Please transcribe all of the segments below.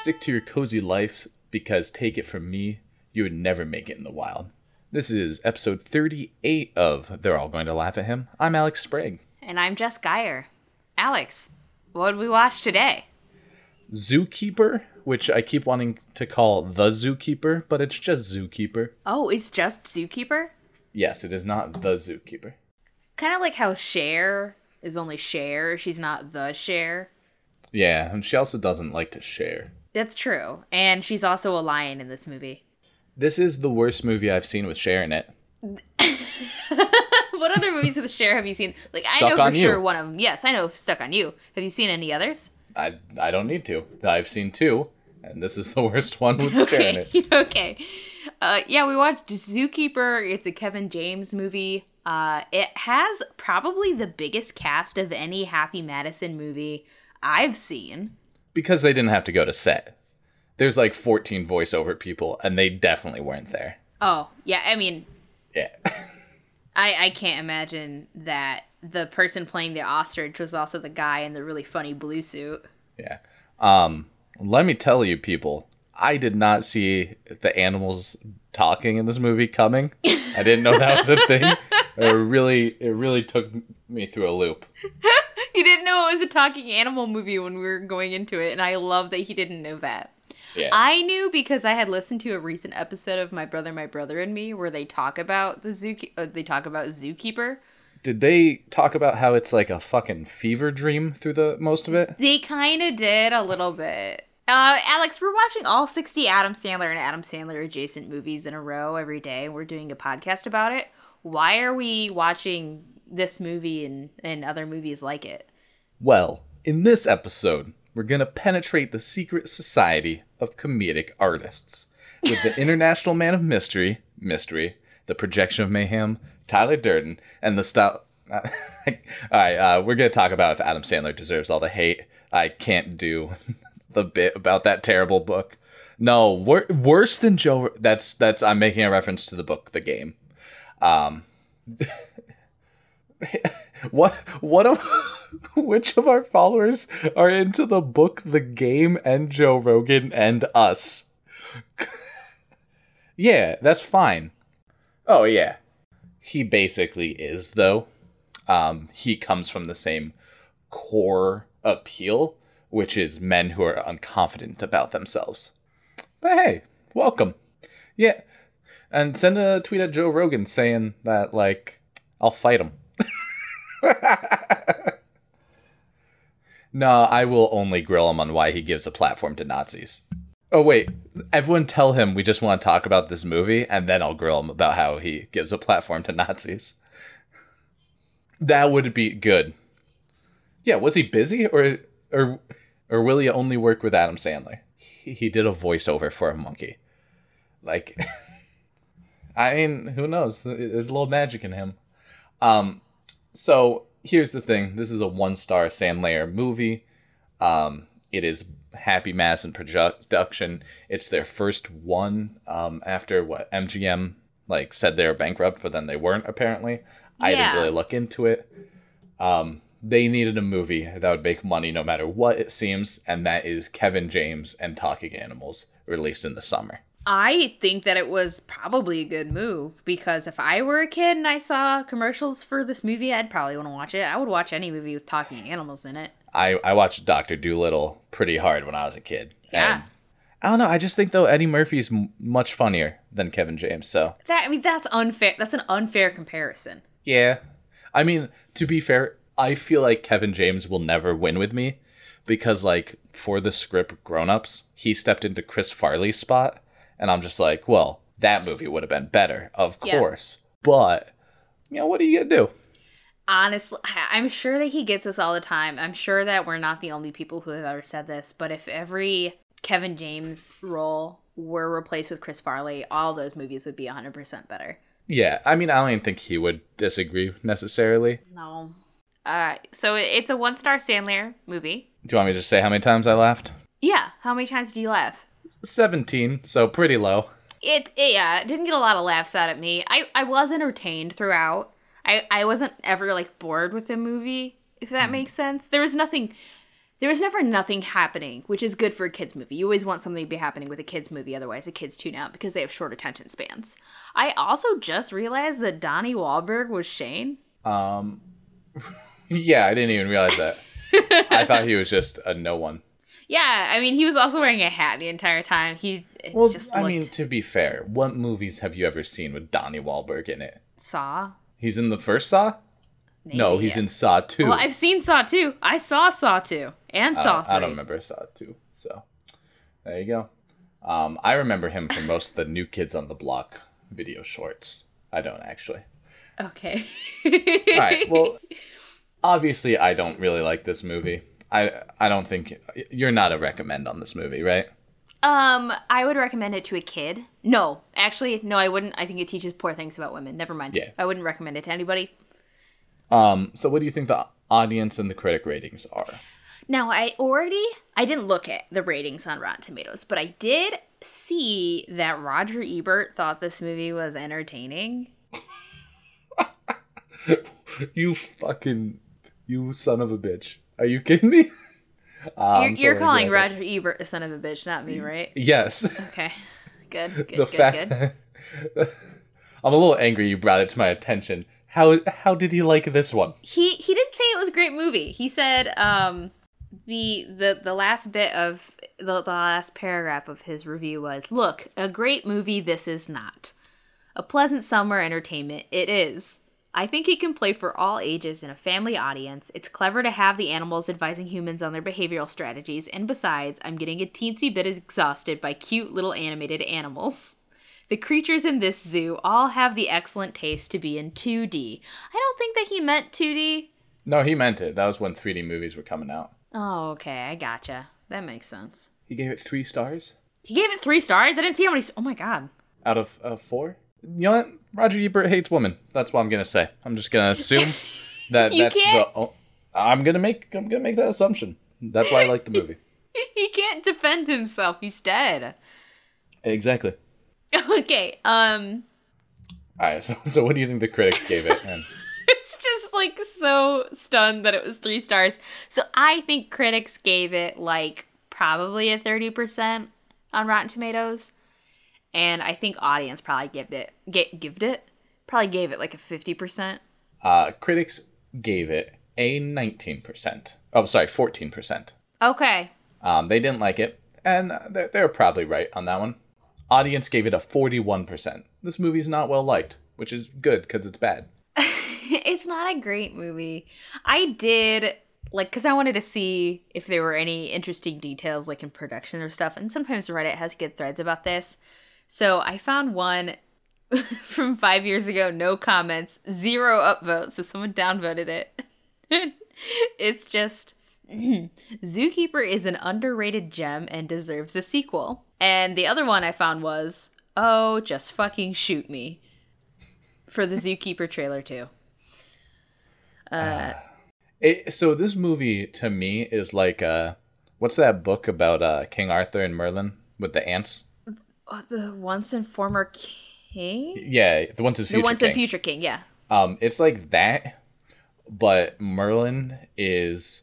Stick to your cozy life because take it from me, you would never make it in the wild. This is episode 38 of They're All Going to Laugh at Him. I'm Alex Sprague. And I'm Jess Geyer. Alex, what did we watch today? Zookeeper, which I keep wanting to call The Zookeeper, but it's just Zookeeper. Oh, it's just Zookeeper? Yes, it is not The Zookeeper. Kind of like how Cher is only Cher, she's not the Cher. Yeah, and she also doesn't like to share. That's true. And she's also a lion in this movie. This is the worst movie I've seen with Cher in it. what other movies with Cher have you seen? Like Stuck I know for You. sure one of them. Yes, I know Stuck on You. Have you seen any others? I I don't need to. I've seen two, and this is the worst one with Cher in Okay. it. okay. Uh, yeah, we watched Zookeeper. It's a Kevin James movie. Uh, it has probably the biggest cast of any Happy Madison movie I've seen. Because they didn't have to go to set. There's like 14 voiceover people, and they definitely weren't there. Oh, yeah. I mean, Yeah. I, I can't imagine that the person playing the ostrich was also the guy in the really funny blue suit. Yeah. Um, let me tell you, people, I did not see the animals talking in this movie coming. I didn't know that was a thing. It really, it really took me through a loop. He didn't know it was a talking animal movie when we were going into it, and I love that he didn't know that. Yeah. I knew because I had listened to a recent episode of My Brother, My Brother and Me where they talk about the zoo. Uh, they talk about Zookeeper. did they talk about how it's like a fucking fever dream through the most of it? They kind of did a little bit. Uh, Alex, we're watching all 60 Adam Sandler and Adam Sandler adjacent movies in a row every day, and we're doing a podcast about it. Why are we watching this movie and, and other movies like it? Well, in this episode, we're gonna penetrate the secret society of comedic artists with the International Man of Mystery, Mystery, the Projection of Mayhem, Tyler Durden, and the style. all right, uh, we're gonna talk about if Adam Sandler deserves all the hate. I can't do the bit about that terrible book. No, wor- worse than Joe. That's that's. I'm making a reference to the book, The Game. Um, what what of which of our followers are into the book the game and joe rogan and us? Yeah that's fine. Oh yeah. He basically is though. Um he comes from the same core appeal which is men who are unconfident about themselves. But hey welcome. Yeah and send a tweet at joe rogan saying that like i'll fight him no, I will only grill him on why he gives a platform to Nazis. Oh wait, everyone tell him we just want to talk about this movie, and then I'll grill him about how he gives a platform to Nazis. That would be good. Yeah, was he busy or or or will he only work with Adam Sandler? He, he did a voiceover for a monkey. Like, I mean, who knows? There's a little magic in him. Um, so here's the thing: this is a one-star Sandler movie. Um, it is Happy Madison production. It's their first one um, after what MGM like said they were bankrupt, but then they weren't apparently. I didn't really look into it. Um, they needed a movie that would make money no matter what it seems, and that is Kevin James and Talking Animals, released in the summer. I think that it was probably a good move because if I were a kid and I saw commercials for this movie, I'd probably want to watch it. I would watch any movie with talking animals in it. I, I watched Doctor Dolittle pretty hard when I was a kid. Yeah. And I don't know. I just think though Eddie Murphy's m- much funnier than Kevin James. So That I mean, that's unfair. That's an unfair comparison. yeah, I mean to be fair, I feel like Kevin James will never win with me because like for the script Grown Ups, he stepped into Chris Farley's spot, and I'm just like, well, that movie would have been better, of Yeah. course. But you know, what are you gonna do? Honestly, I'm sure that he gets this all the time. I'm sure that we're not the only people who have ever said this, but if every Kevin James role were replaced with Chris Farley, all those movies would be 100% better. Yeah, I mean, I don't even think he would disagree necessarily. No. Uh, so it's a one star Sandler movie. Do you want me to just say how many times I laughed? Yeah. How many times do you laugh? 17, so pretty low. It, it yeah, it didn't get a lot of laughs out at me. I, I was entertained throughout. I, I wasn't ever like bored with the movie, if that makes sense. There was nothing there was never nothing happening, which is good for a kids movie. You always want something to be happening with a kids movie, otherwise the kids tune out because they have short attention spans. I also just realized that Donnie Wahlberg was Shane. Um, yeah, I didn't even realize that. I thought he was just a no one. Yeah, I mean he was also wearing a hat the entire time. He Well, just I looked mean, to be fair, what movies have you ever seen with Donnie Wahlberg in it? Saw. He's in the first Saw. No, Maybe. he's in Saw two. Well, I've seen Saw 2. I saw Saw 2 and Saw don't, 3. I don't remember Saw two. So there you go. Um, I remember him from most of the New Kids on the Block video shorts. I don't actually. Okay. All right. Well, obviously, I don't really like this movie. I I don't think you're not a recommend on this movie, right? Um, I would recommend it to a kid. No, actually, no, I wouldn't. I think it teaches poor things about women. Never mind. Yeah. I wouldn't recommend it to anybody. Um. So, what do you think the audience and the critic ratings are? Now, I already I didn't look at the ratings on Rotten Tomatoes, but I did see that Roger Ebert thought this movie was entertaining. you fucking you son of a bitch. Are you kidding me? Ah, you're you're calling. Roger Ebert a son of a bitch, not me, right? Yes. Okay. Good. Good. the good, fact good. that I'm a little angry you brought it to my attention. How how did he like this one? he he didn't say it was a great movie. He said um the the the last bit of the, the last paragraph of his review was look a great movie this is not a pleasant summer entertainment it is i think it can play for all ages in a family audience it's clever to have the animals advising humans on their behavioral strategies and besides i'm getting a teensy bit exhausted by cute little animated animals the creatures in this zoo all have the excellent taste to be in 2D. I don't think that he meant 2D. No, he meant it. That was when 3D movies were coming out. Oh, okay, I gotcha. That makes sense. He gave it three stars He gave it three stars. I didn't see how many. Oh my god. out of uh, four. You know what? Roger Ebert hates women. That's what I'm gonna say. I'm just gonna assume that that's can't- the. Oh, I'm gonna make. I'm gonna make that assumption. That's why I like the movie. he can't defend himself. He's dead. exactly. Okay. Um. All right. So, so what do you think the critics gave it? And It's just like so stunned that it was three stars. So I think critics gave it like probably a thirty percent on Rotten Tomatoes, and I think audience probably gave it get gived it probably gave it like a fifty percent. uh, critics gave it a 19%. Oh, sorry, 14%. Okay. Um, they didn't like it, and they're, they're probably right on that one. Audience gave it a 41%. This movie's not well liked, which is good because it's bad. it's not a great movie. I did like because I wanted to see if there were any interesting details like in production or stuff, and sometimes Reddit has good threads about this. So I found one from five years ago, no comments, zero upvotes. So someone downvoted it. it's just Zookeeper is an underrated gem and deserves a sequel. And the other one I found was, oh, just fucking shoot me for the Zookeeper trailer too. Uh, It, so this movie to me is like uh, what's that book about uh, King Arthur and Merlin with the ants? Oh, the once and former king, Yeah, the ones in future. the once King. and future king. Yeah. Um, it's like that, but Merlin is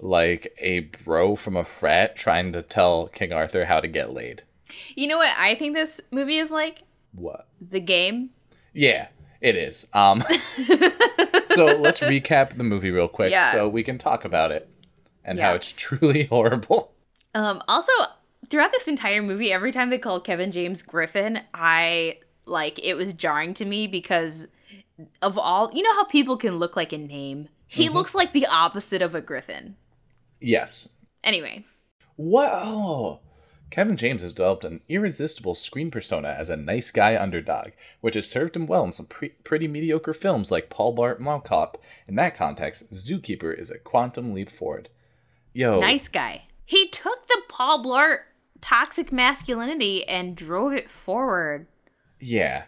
like a bro from a frat trying to tell King Arthur how to get laid. You know what I think this movie is like? What? The game. Yeah, it is. Um, so let's recap the movie real quick, Yeah. so we can talk about it and how it's truly horrible. Um, also, throughout this entire movie, every time they called Kevin James Griffin, I like it was jarring to me because of all you know how people can look like a name. He mm-hmm. looks like the opposite of a griffin. Yes. Anyway, What? Oh. Kevin James has developed an irresistible screen persona as a nice guy underdog, which has served him well in some pre- pretty mediocre films like Paul Blart Mall Cop. In that context, Zookeeper is a quantum leap forward. Yo, nice guy. He took the Paul Blart toxic masculinity and drove it forward. Yeah,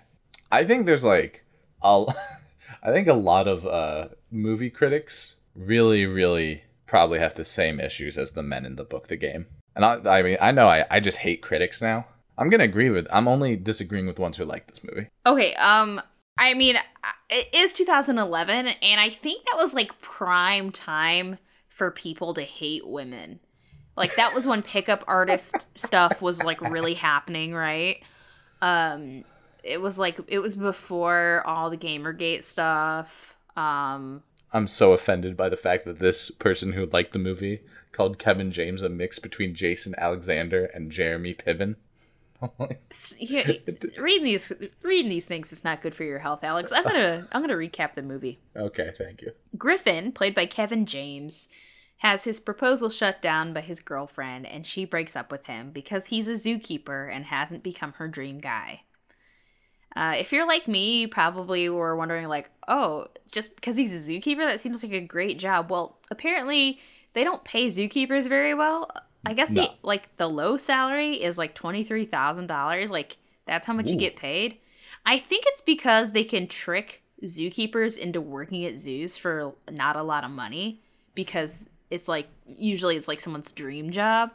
I think there's like a, I think a lot of uh, movie critics really, really probably have the same issues as the men in the book, The Game. And I, I mean, I know I, I just hate critics now. I'm gonna agree with. I'm only disagreeing with ones who like this movie. Okay, um I mean it is 2011 and I think that was like prime time for people to hate women. Like that was when pickup artist stuff was like really happening, right? Um it was like it was before all the Gamergate stuff. Um I'm so offended by the fact that this person who liked the movie called Kevin James a mix between Jason Alexander and Jeremy Piven. yeah, reading these reading these things is not good for your health, Alex. I'm gonna I'm gonna recap the movie. okay, thank you. Griffin, played by Kevin James, has his proposal shut down by his girlfriend, and she breaks up with him because he's a zookeeper and hasn't become her dream guy. Uh, if you're like me, you probably were wondering, like, oh, just because he's a zookeeper, that seems like a great job. Well, apparently they don't pay zookeepers very well. I guess the No. like the low salary is like twenty three thousand dollars. Like that's how much you get paid. I think it's because they can trick zookeepers into working at zoos for not a lot of money because it's like usually it's like someone's dream job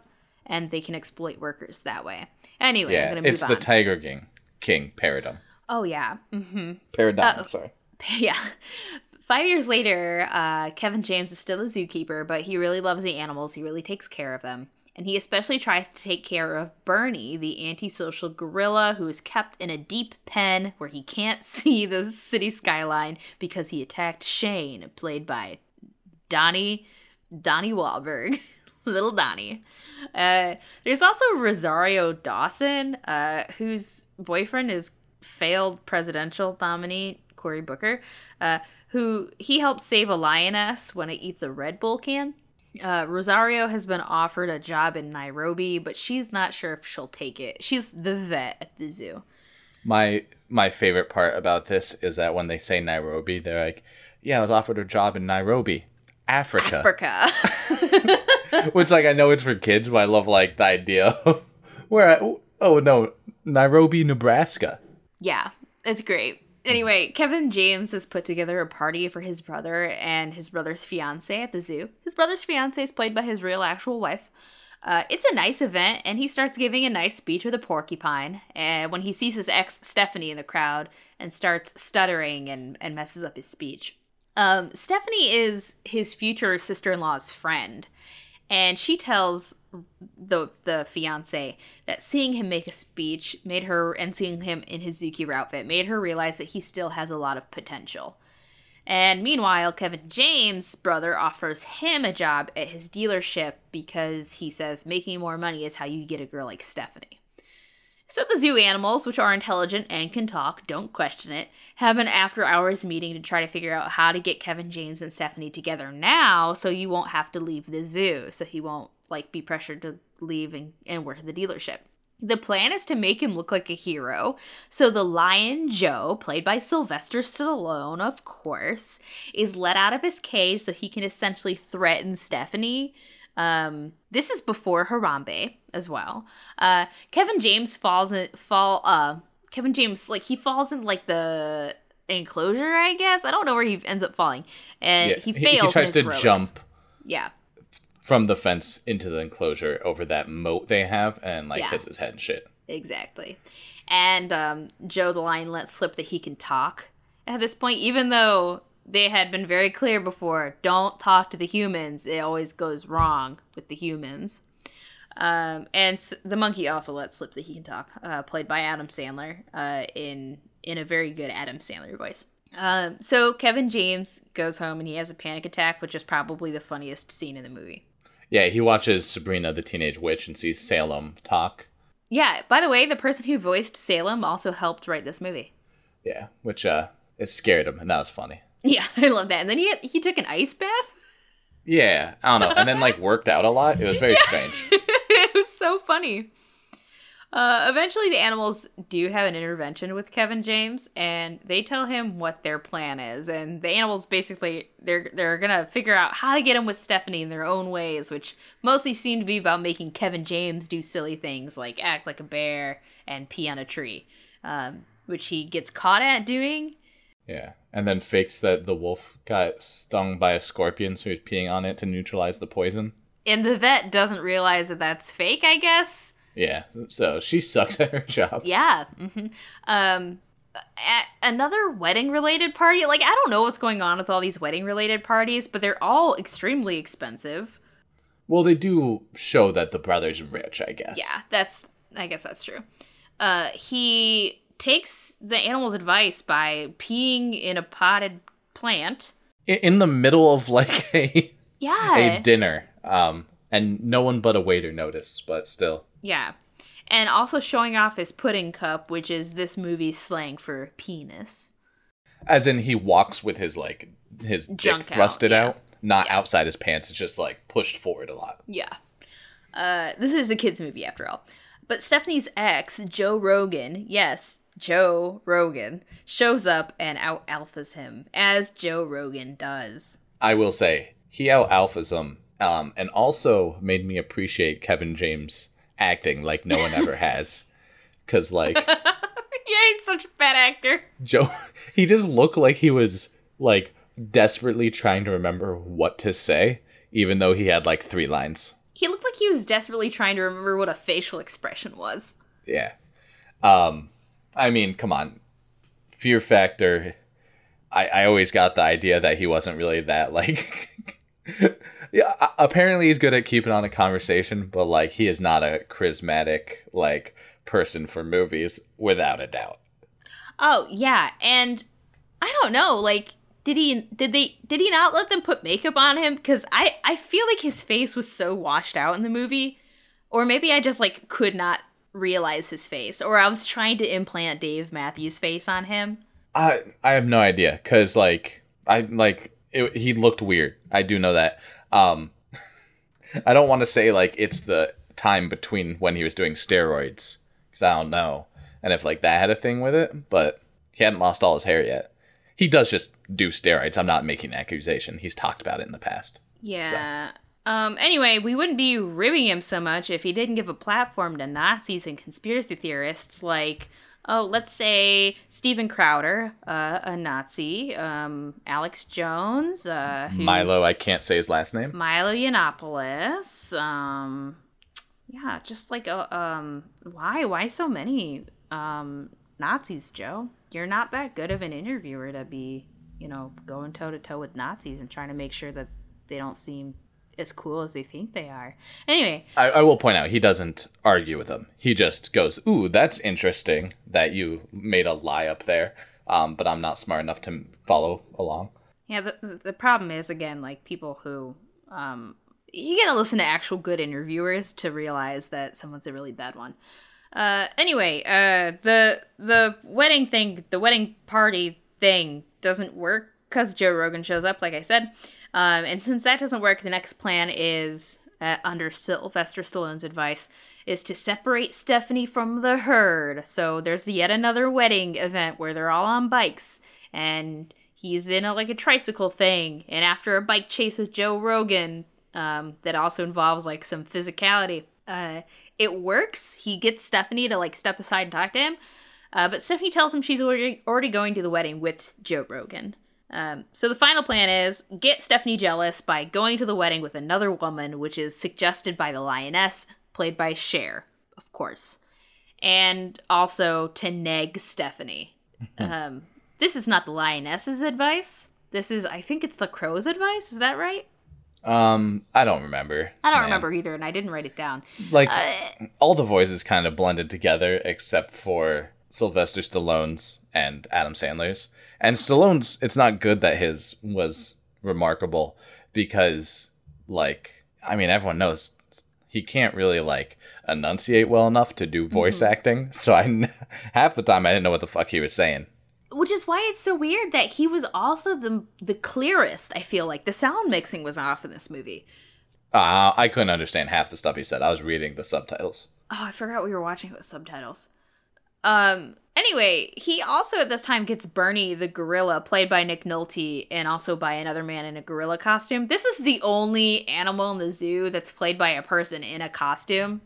and they can exploit workers that way. Anyway, I'm Yeah, gonna move it's on. the Tiger King King Paradigm. oh yeah. Mm-hmm. Paradigm, Uh, sorry. Yeah. Five years later, uh, Kevin James is still a zookeeper, but he really loves the animals. He really takes care of them. And he especially tries to take care of Bernie, the antisocial gorilla who is kept in a deep pen where he can't see the city skyline because he attacked Shane, played by Donnie Donnie Wahlberg. Little Donnie. Uh, there's also Rosario Dawson, uh, whose boyfriend is failed presidential nominee Cory Booker, uh, who he helps save a lioness when it eats a Red Bull can. Uh, Rosario has been offered a job in Nairobi, but she's not sure if she'll take it. She's the vet at the zoo. My my favorite part about this is that when they say Nairobi, they're like, "Yeah, I was offered a job in Nairobi, Africa." Africa. Which, like, I know it's for kids, but I love like the idea of where. I, oh no, Nairobi, Nebraska. Yeah, it's great. Anyway, Kevin James has put together a party for his brother and his brother's fiance at the zoo. His brother's fiance is played by his real actual wife. Uh, it's a nice event, and he starts giving a nice speech with a porcupine. And when he sees his ex Stephanie in the crowd and starts stuttering and, and messes up his speech. Um, Stephanie is his future sister in law's friend, and she tells the the fiance that seeing him make a speech made her and seeing him in his zookeeper outfit made her realize that he still has a lot of potential. And meanwhile, Kevin James' brother offers him a job at his dealership because he says making more money is how you get a girl like Stephanie. So the zoo animals, which are intelligent and can talk, don't question it, have an after hours meeting to try to figure out how to get Kevin James and Stephanie together now so you won't have to leave the zoo, so he won't like be pressured to leave and, and work at the dealership. The plan is to make him look like a hero. So the lion Joe, played by Sylvester Stallone, of course, is let out of his cage so he can essentially threaten Stephanie. Um, this is before Harambe as well. Uh, Kevin James falls in fall. Uh, Kevin James like he falls in like the enclosure. I guess I don't know where he ends up falling, and Yeah, he fails. he tries to jump Yeah, from the fence into the enclosure over that moat they have, and like Yeah. hits his head and shit. Exactly. And um, Joe the Lion lets slip that he can talk at this point, even though they had been very clear before don't talk to the humans. It always goes wrong with the humans. Um, and the monkey also lets slip that he can talk, uh, played by Adam Sandler uh, in in a very good Adam Sandler voice. Um, so Kevin James goes home and he has a panic attack, which is probably the funniest scene in the movie. Yeah, he watches Sabrina the Teenage Witch and sees Salem talk. Yeah. By the way, the person who voiced Salem also helped write this movie. Yeah, which uh, it scared him, and that was funny. Yeah, I love that. And then he he took an ice bath. Yeah, I don't know, and then like worked out a lot. It was very strange. it was so funny. Uh, eventually, the animals do have an intervention with Kevin James, and they tell him what their plan is. And the animals basically they're they're gonna figure out how to get him with Stephanie in their own ways, which mostly seem to be about making Kevin James do silly things like act like a bear and pee on a tree, um, which he gets caught at doing. Yeah, and then fakes that the wolf got stung by a scorpion, so he's peeing on it to neutralize the poison. And the vet doesn't realize that that's fake, I guess. Yeah, so she sucks at her job. Yeah. hmm Um, another wedding related party. Like, I don't know what's going on with all these wedding related parties, but they're all extremely expensive. Well, they do show that the brother's rich, I guess. Yeah, that's, I guess that's true. Uh, he takes the animal's advice by peeing in a potted plant. In the middle of like a Yeah. a dinner, um, and no one but a waiter noticed, but still. Yeah. And also showing off his pudding cup, which is this movie's slang for penis. As in, he walks with his like his Junk dick thrusted out, yeah. out, not outside his pants. It's just like pushed forward a lot. Yeah. Uh, this is a kid's movie after all. But Stephanie's ex, Joe Rogan, yes, Joe Rogan, shows up and out alphas him, as Joe Rogan does. I will say he out alphas him, um, and also made me appreciate Kevin James acting like no one ever has, because like yeah, he's such a bad actor. Joe, he just looked like he was like desperately trying to remember what to say, even though he had like three lines. He looked like he was desperately trying to remember what a facial expression was. Yeah. Um, I mean, come on. Fear Factor. I, I always got the idea that he wasn't really that like. Yeah, apparently he's good at keeping on a conversation, but like he is not a charismatic like person for movies without a doubt. Oh yeah, and I don't know, like did he did they did he not let them put makeup on him cuz I I feel like his face was so washed out in the movie or maybe I just like could not realize his face or I was trying to implant Dave Matthews face on him. I I have no idea because like I like it, he looked weird. I do know that. Um, I don't want to say like it's the time between when he was doing steroids because I don't know, and if like that had a thing with it, but he hadn't lost all his hair yet. He does just do steroids. I'm not making an accusation. He's talked about it in the past. Yeah. Um anyway, we wouldn't be ribbing him so much if he didn't give a platform to Nazis and conspiracy theorists like oh, let's say Steven Crowder, uh, a Nazi, um, Alex Jones, uh, Milo, I can't say his last name. Milo Yiannopoulos. Um, yeah, just like a um, why why so many um Nazis, Joe? You're not that good of an interviewer to be, you know, going toe to toe with Nazis and trying to make sure that they don't seem as cool as they think they are. Anyway, I, I will point out he doesn't argue with them. He just goes, "Ooh, that's interesting that you made a lie up there." Um, but I'm not smart enough to follow along. Yeah, the the problem is again like people who um you gotta listen to actual good interviewers to realize that someone's a really bad one. Uh anyway, uh the the wedding thing, the wedding party thing doesn't work because Joe Rogan shows up, like I said. Um, and since that doesn't work, the next plan is, uh, under Sylvester Stallone's advice, is to separate Stephanie from the herd. So there's yet another wedding event where they're all on bikes, and he's in a like a tricycle thing. And after a bike chase with Joe Rogan, um, that also involves like some physicality, uh, it works. He gets Stephanie to like step aside and talk to him. Uh, but Stephanie tells him she's already, already going to the wedding with Joe Rogan. Um, so the final plan is get Stephanie jealous by going to the wedding with another woman, which is suggested by the lioness, played by Cher, of course, and also to neg Stephanie. um, this is not the lioness's advice. This is, I think, it's the crow's advice. Is that right? Um, I don't remember. I don't man. remember either, and I didn't write it down. Like Uh, all the voices kind of blended together, except for Sylvester Stallone's and Adam Sandler's. And Stallone's, it's not good that his was remarkable because, like, I mean, everyone knows he can't really like enunciate well enough to do voice Mm-hmm. acting. So I half the time I didn't know what the fuck he was saying. which is why it's so weird that he was also the the clearest. I feel like the sound mixing was off in this movie. Uh, I couldn't understand half the stuff he said. I was reading the subtitles. Oh, I forgot we were watching it with subtitles. Um. Anyway, he also at this time gets Bernie the gorilla, played by Nick Nolte, and also by another man in a gorilla costume. This is the only animal in the zoo that's played by a person in a costume.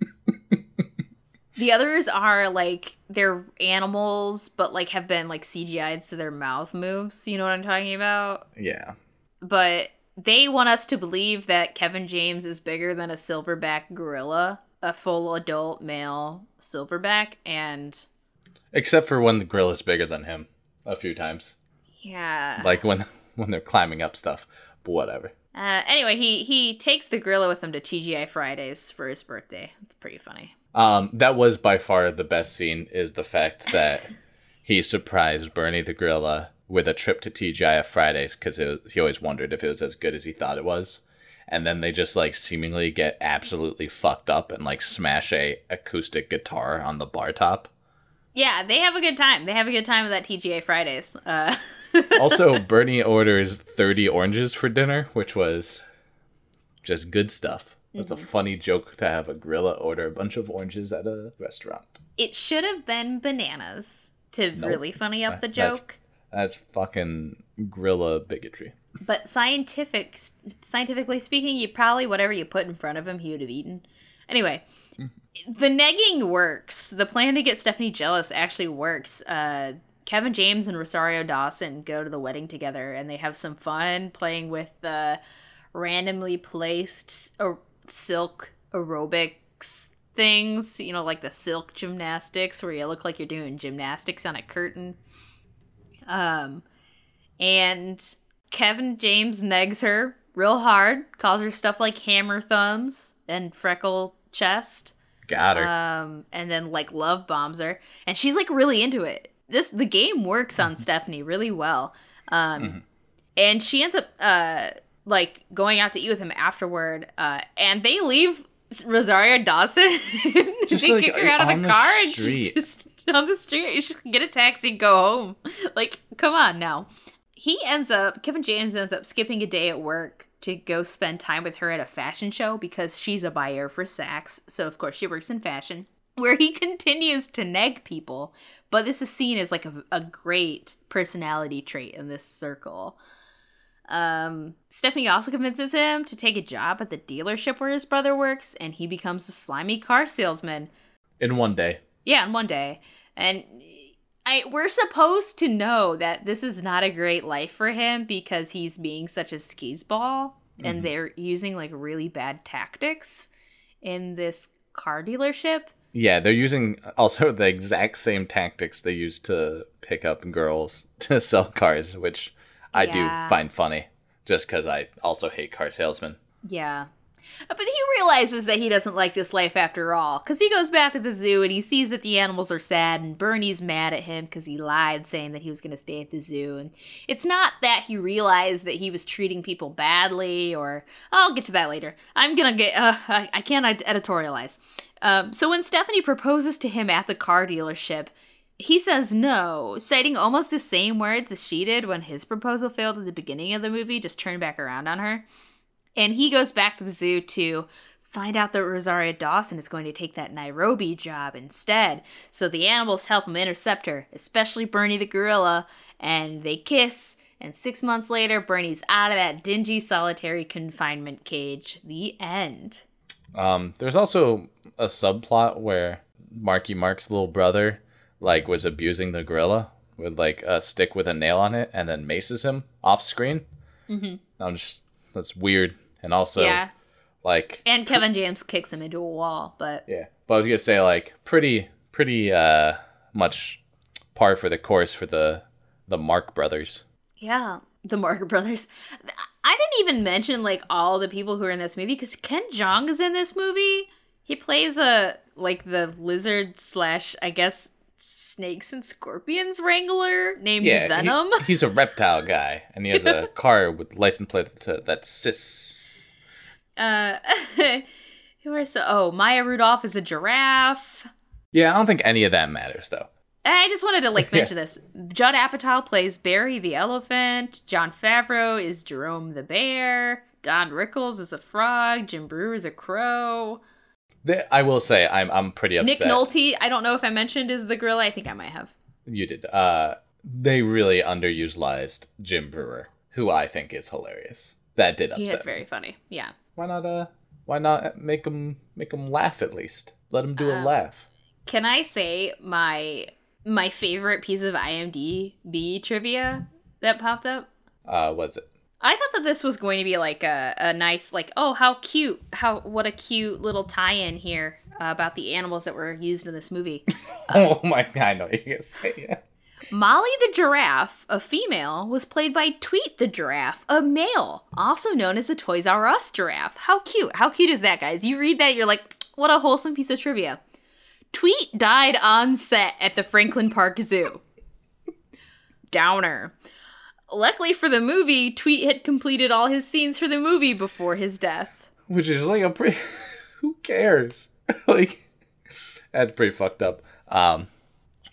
the others are like they're animals, but like have been like CGI'd so their mouth moves. You know what I'm talking about? Yeah. but they want us to believe that Kevin James is bigger than a silverback gorilla, a full adult male silverback, and Except for when the gorilla's bigger than him a few times. Yeah. Like when when they're climbing up stuff. But whatever. Uh, anyway, he he takes the gorilla with him to TGI Fridays for his birthday. It's pretty funny. Um, that was by far the best scene is the fact that he surprised Bernie the gorilla with a trip to TGI Fridays because he always wondered if it was as good as he thought it was. And then they just like seemingly get absolutely fucked up and like smash a acoustic guitar on the bar top. Yeah, they have a good time. They have a good time at that TGI Fridays. Uh, also, Bernie orders 30 oranges for dinner, which was just good stuff. That's mm-hmm. a funny joke to have a gorilla order a bunch of oranges at a restaurant. It should have been bananas to nope. really funny up the joke. That's, that's fucking gorilla bigotry. But scientific, scientifically speaking, you probably whatever you put in front of him, he would have eaten. Anyway, the negging works. The plan to get Stephanie jealous actually works. Uh, Kevin James and Rosario Dawson go to the wedding together, and they have some fun playing with the randomly placed uh, silk aerobics things. You know, like the silk gymnastics, where you look like you're doing gymnastics on a curtain. Um, and Kevin James negs her real hard, calls her stuff like hammer thumbs and freckle chest. Got her. Um, and then like love bombs her, and she's like really into it. This the game works on. Stephanie really well. Um, mm-hmm. and she ends up uh like going out to eat with him afterward. Uh, and they leave Rosario Dawson. just they like, kick her out of the, the car street. and just on the street. You should get a taxi, and go home. Like, come on now he ends up Kevin James ends up skipping a day at work to go spend time with her at a fashion show because she's a buyer for Saks. So of course she works in fashion. Where he continues to neg people, but this is seen as like a, a great personality trait in this circle. Um, Stephanie also convinces him to take a job at the dealership where his brother works, and he becomes a slimy car salesman. In one day. Yeah, in one day. And I we're supposed to know that this is not a great life for him because he's being such a skis ball mm-hmm. and they're using like really bad tactics in this car dealership. Yeah, they're using also the exact same tactics they use to pick up girls to sell cars, which I yeah. do find funny just because I also hate car salesmen. Yeah. But he realizes that he doesn't like this life after all, because he goes back to the zoo and he sees that the animals are sad, and Bernie's mad at him because he lied saying that he was going to stay at the zoo. And it's not that he realized that he was treating people badly, or I'll get to that later. I'm gonna get, uh, I, I can't editorialize. Um, so when Stephanie proposes to him at the car dealership, he says no, citing almost the same words as she did when his proposal failed at the beginning of the movie, just turned back around on her. And he goes back to the zoo to find out that Rosario Dawson is going to take that Nairobi job instead. So the animals help him intercept her, especially Bernie the gorilla, and they kiss. And six months later, Bernie's out of that dingy solitary confinement cage. The end. Um, there's also a subplot where Marky Mark's little brother like was abusing the gorilla with like a stick with a nail on it and then maces him off screen. Mm-hmm. I'm just that's weird and also yeah. like and Kevin James kicks him into a wall, but yeah. But I was gonna say like pretty pretty uh much par for the course for the the Mark brothers. Yeah, the Mark brothers. I didn't even mention like all the people who are in this movie because Ken Jeong is in this movie. He plays a like the lizard slash I guess snakes and scorpions wrangler named yeah, Venom. He, he's a reptile guy, and he has a car with license plate that's cis uh, who are so? Oh, Maya Rudolph is a giraffe. Yeah, I don't think any of that matters though. I just wanted to like mention yeah. this. Judd Apatow plays Barry the elephant. Jon Favreau is Jerome the bear. Don Rickles is a frog. Jim Breuer is a crow. The, I will say I'm I'm pretty upset. Nick Nolte, I don't know if I mentioned is the gorilla. I think I might have. You did. Uh, they really underutilized Jim Breuer, who I think is hilarious. That did upset. He is very funny. Yeah why not uh why not make them make them laugh at least? Let them do a um, laugh. Can I say my my favorite piece of IMDb trivia that popped up? Uh, what's it? I thought that this was going to be like a, a nice like oh how cute how what a cute little tie-in here about the animals that were used in this movie. oh my god, I know what you're gonna say. Yeah. Molly the giraffe, a female, was played by Tweet the giraffe, a male, also known as the Toys R Us giraffe. How cute! How cute is that, guys? You read that, you're like, what a wholesome piece of trivia. Tweet died on set at the Franklin Park Zoo. Downer. Luckily for the movie, Tweet had completed all his scenes for the movie before his death. Which is like a pretty. Who cares? like, that's pretty fucked up. Um,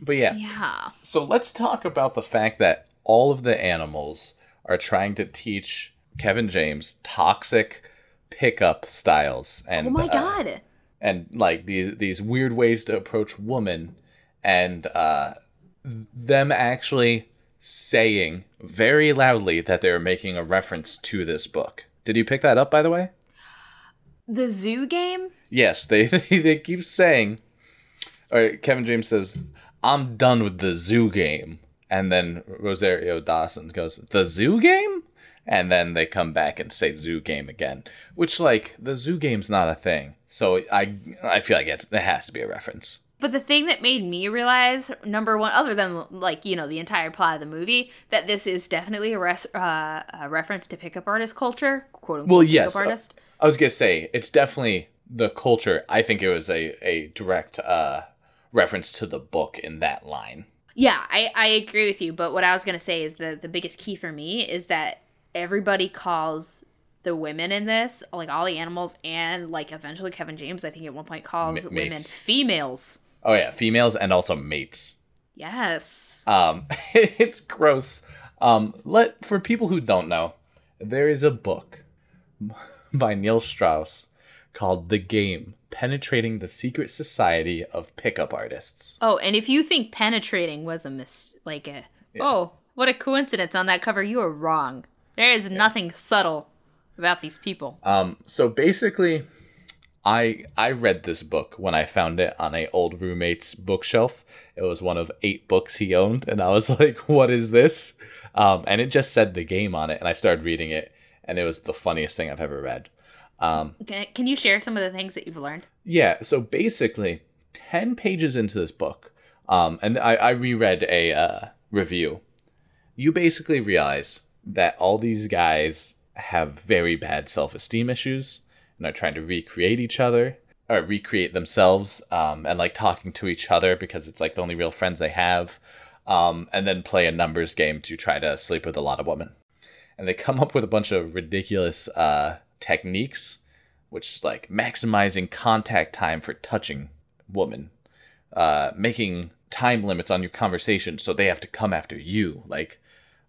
but yeah. Yeah. So let's talk about the fact that all of the animals are trying to teach Kevin James toxic pickup styles and oh my uh, god. and like these these weird ways to approach women and uh them actually saying very loudly that they're making a reference to this book. Did you pick that up by the way? The zoo game? Yes, they they, they keep saying or Kevin James says, I'm done with the zoo game. And then Rosario Dawson goes, The zoo game? And then they come back and say zoo game again. Which like the zoo game's not a thing. So I I feel like it's it has to be a reference. But the thing that made me realize, number one, other than like you know the entire plot of the movie, that this is definitely a, res- uh, a reference to pickup artist culture, quote unquote. Well, yes. pickup artist. I was gonna say it's definitely the culture. I think it was a, a direct uh, reference to the book in that line. Yeah, I, I agree with you. But what I was gonna say is the the biggest key for me is that everybody calls the women in this, like all the animals, and like eventually Kevin James, I think at one point calls Ma- women females. Oh yeah, females and also mates. Yes. Um, it's gross. Um, let for people who don't know, there is a book by Neil Strauss called "The Game: Penetrating the Secret Society of Pickup Artists." Oh, and if you think penetrating was a mis like a oh, what a coincidence on that cover, you are wrong. There is nothing subtle about these people. Um, so basically, I I read this book when I found it on a old roommate's bookshelf. It was one of eight books he owned, and I was like, "What is this?" Um, and it just said the game on it, and I started reading it, and it was the funniest thing I've ever read. Um, Can, can you share some of the things that you've learned? yeah, so basically, ten pages into this book, um, and I, I reread a uh, review. You basically realize that all these guys have very bad self-esteem issues and are trying to recreate each other or recreate themselves um, and like talking to each other because it's like the only real friends they have um, and then play a numbers game to try to sleep with a lot of women and they come up with a bunch of ridiculous uh, techniques which is like maximizing contact time for touching women uh, making time limits on your conversation so they have to come after you like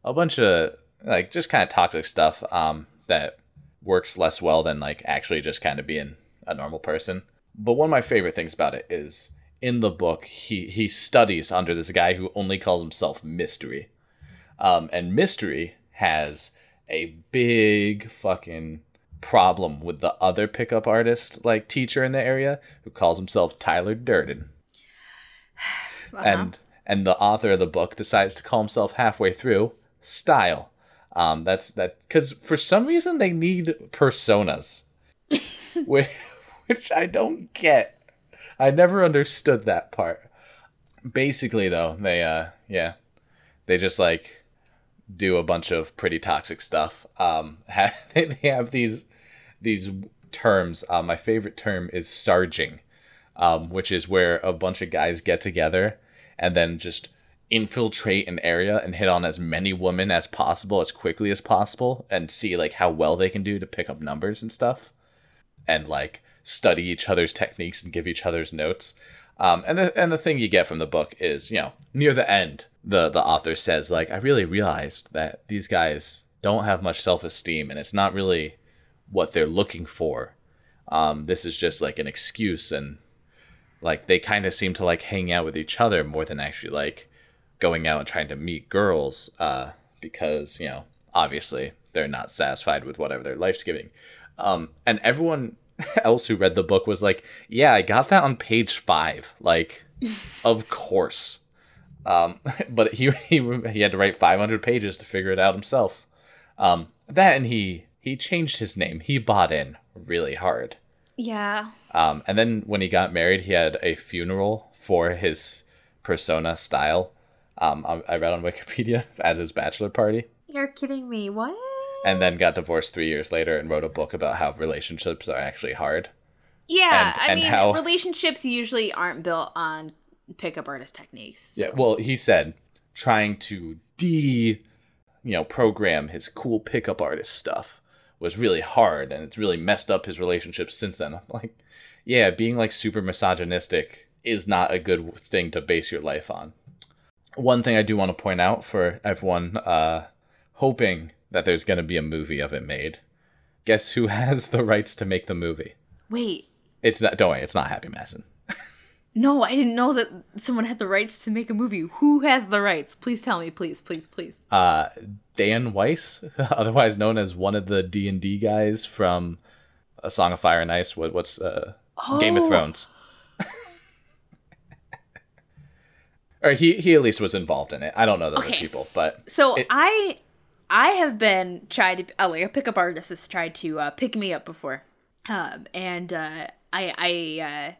a bunch of like just kind of toxic stuff um, that works less well than like actually just kind of being a normal person. But one of my favorite things about it is in the book he he studies under this guy who only calls himself Mystery, um, and Mystery has a big fucking problem with the other pickup artist like teacher in the area who calls himself Tyler Durden. Uh-huh. and and the author of the book decides to call himself halfway through style. Um that's that because for some reason they need personas. Which, which i don't get. I never understood that part. Basically though they uh yeah they just like do a bunch of pretty toxic stuff. Um ha- they they have these these terms uh, my favorite term is sarging um, which is where a bunch of guys get together and then just infiltrate an area and hit on as many women as possible as quickly as possible and see like how well they can do to pick up numbers and stuff and like study each other's techniques and give each other's notes. Um, and the and the thing you get from the book is you know near the end the the author says like I really realized that these guys don't have much self esteem and it's not really what they're looking for. Um, this is just like an excuse and like they kind of seem to like hang out with each other more than actually like going out and trying to meet girls uh, because you know obviously they're not satisfied with whatever their life's giving. Um, and everyone else who read the book was like yeah i got that on page five like of course. Um, but he, he he had to write 500 pages to figure it out himself. Um, that and he he changed his name he bought in really hard Yeah. Um, and then when he got married, he had a funeral for his persona style. Um, I, I read on Wikipedia as his bachelor party, You're kidding me. What? and then got divorced three years later and wrote a book about how relationships are actually hard. Yeah, And- I and mean, how- relationships usually aren't built on pickup artist techniques. so- Yeah, well, he said trying to de, you know, program his cool pickup artist stuff was really hard, and it's really messed up his relationships since then. I'm like, yeah, being like super misogynistic is not a good thing to base your life on. One thing I do want to point out for everyone uh, hoping that there's going to be a movie of it made. Guess who has the rights to make the movie? Wait, It's not. Don't worry, it's not Happy Madison. No, I didn't know that someone had the rights to make a movie. Who has the rights? Please tell me, please, please, please. uh, Dan Weiss, otherwise known as one of the D and D guys from A Song of Fire and Ice. What, what's uh, Game of Oh. Thrones? or he he at least was involved in it. I don't know the other people, but So It- I, I have been tried to, like a pickup artist has tried to uh, pick me up before, um, and uh, I, I, uh,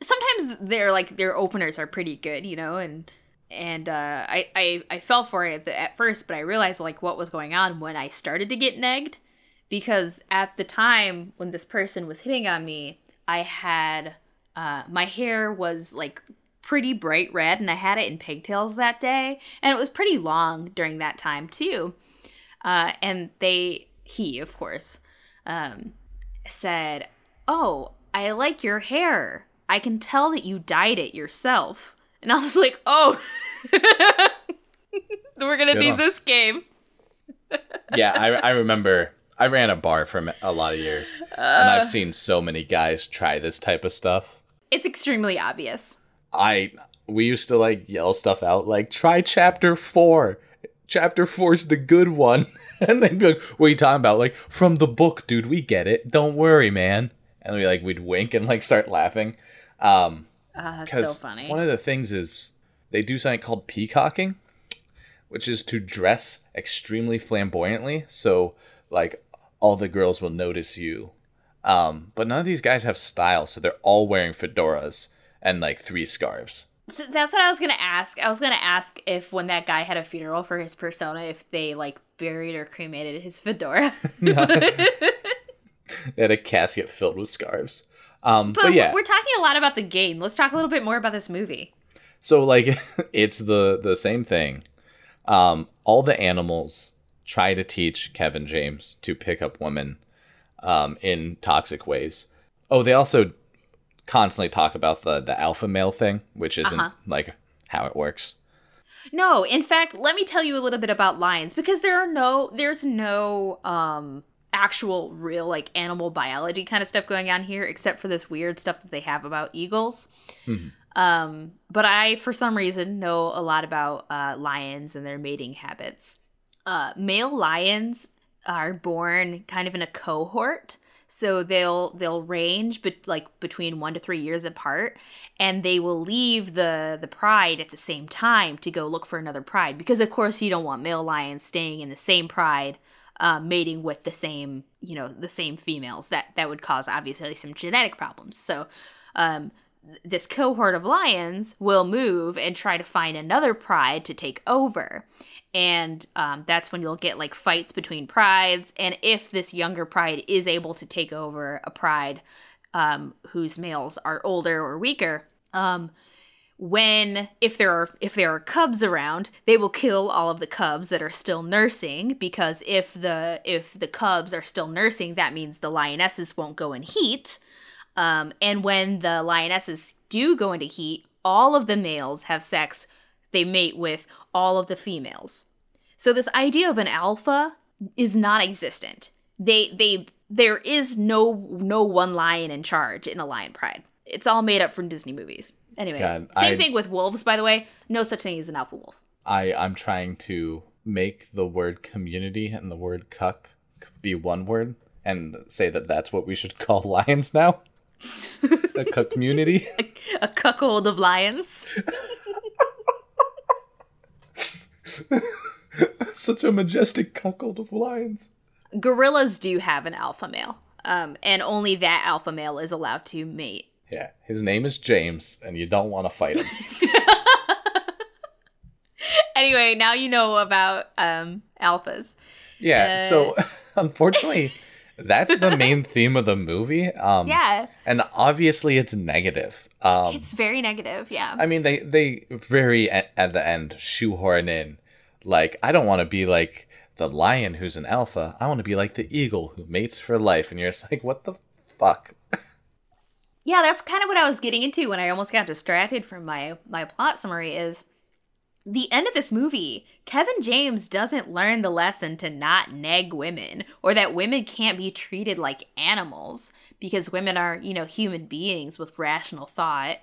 sometimes their like their openers are pretty good, you know, and and uh, I, I I fell for it at, the, at first, but I realized like what was going on when I started to get negged, because at the time when this person was hitting on me, I had uh, my hair was like pretty bright red, and I had it in pigtails that day, and it was pretty long during that time too. Uh, and they, he of course, um, said, "Oh, I like your hair. I can tell that you dyed it yourself." And I was like, "Oh, we're gonna Good need this game." yeah, I I remember I ran a bar for a lot of years, and Uh. I've seen so many guys try this type of stuff. It's extremely obvious. I we used to like yell stuff out like try chapter four. Chapter four's the good one. and they'd be like, What are you talking about? Like, from the book, dude, we get it. Don't worry, man. And we like we'd wink and like start laughing. Um Uh, so funny. one of the things is they do something called peacocking, which is to dress extremely flamboyantly, so like all the girls will notice you. Um, but none of these guys have style, so they're all wearing fedoras and like three scarves. So that's what I was gonna ask. I was gonna ask if when that guy had a funeral for his persona, if they like buried or cremated his fedora. They had a casket filled with scarves. Um, but, but yeah, we're talking a lot about the game. Let's talk a little bit more about this movie. so like it's the the same thing. Um, all the animals try to teach Kevin James to pick up women um, in toxic ways. Oh, they also constantly talk about the the alpha male thing, which isn't Uh-huh. like how it works. No, in fact, let me tell you a little bit about lions because there are no there's no um actual real like animal biology kind of stuff going on here except for this weird stuff that they have about eagles. Um but I for some reason know a lot about uh lions and their mating habits. Uh male lions are born kind of in a cohort so they'll they'll range but like between 1 to 3 years apart and they will leave the the pride at the same time to go look for another pride because of course you don't want male lions staying in the same pride uh, mating with the same you know the same females that that would cause obviously some genetic problems. So um this cohort of lions will move and try to find another pride to take over. And um, that's when you'll get like fights between prides. And if this younger pride is able to take over a pride um, whose males are older or weaker um, when if there are if there are cubs around they will kill all of the cubs that are still nursing because if the if the cubs are still nursing that means the lionesses won't go in heat. Um, and when the lionesses do go into heat all of the males have sex they mate with all of the females. So this idea of an alpha is non-existent. They they there is no no one lion in charge in a lion pride. It's all made up from disney movies anyway God, same I- thing with wolves by the way no such thing as an alpha wolf I I'm trying to make the word community and the word cuck be one word and say that that's what we should call lions now. a cuck community. a cuckold of lions Such a majestic cuckold of lions. gorillas do have an alpha male Um, and only that alpha male is allowed to mate. Yeah, his name is James, and you don't want to fight him. anyway, now you know about um, alphas. Yeah, Uh, so unfortunately, that's the main theme of the movie. Um, Yeah, and obviously it's negative. Um, it's very negative. Yeah. I mean, they they very at, at the end shoehorn in, like I don't want to be like the lion who's an alpha. I want to be like the eagle who mates for life. And you're just like, what the fuck? Yeah, that's kind of what I was getting into when I almost got distracted from my my plot summary is the end of this movie, Kevin James doesn't learn the lesson to not neg women or that women can't be treated like animals because women are, you know, human beings with rational thought.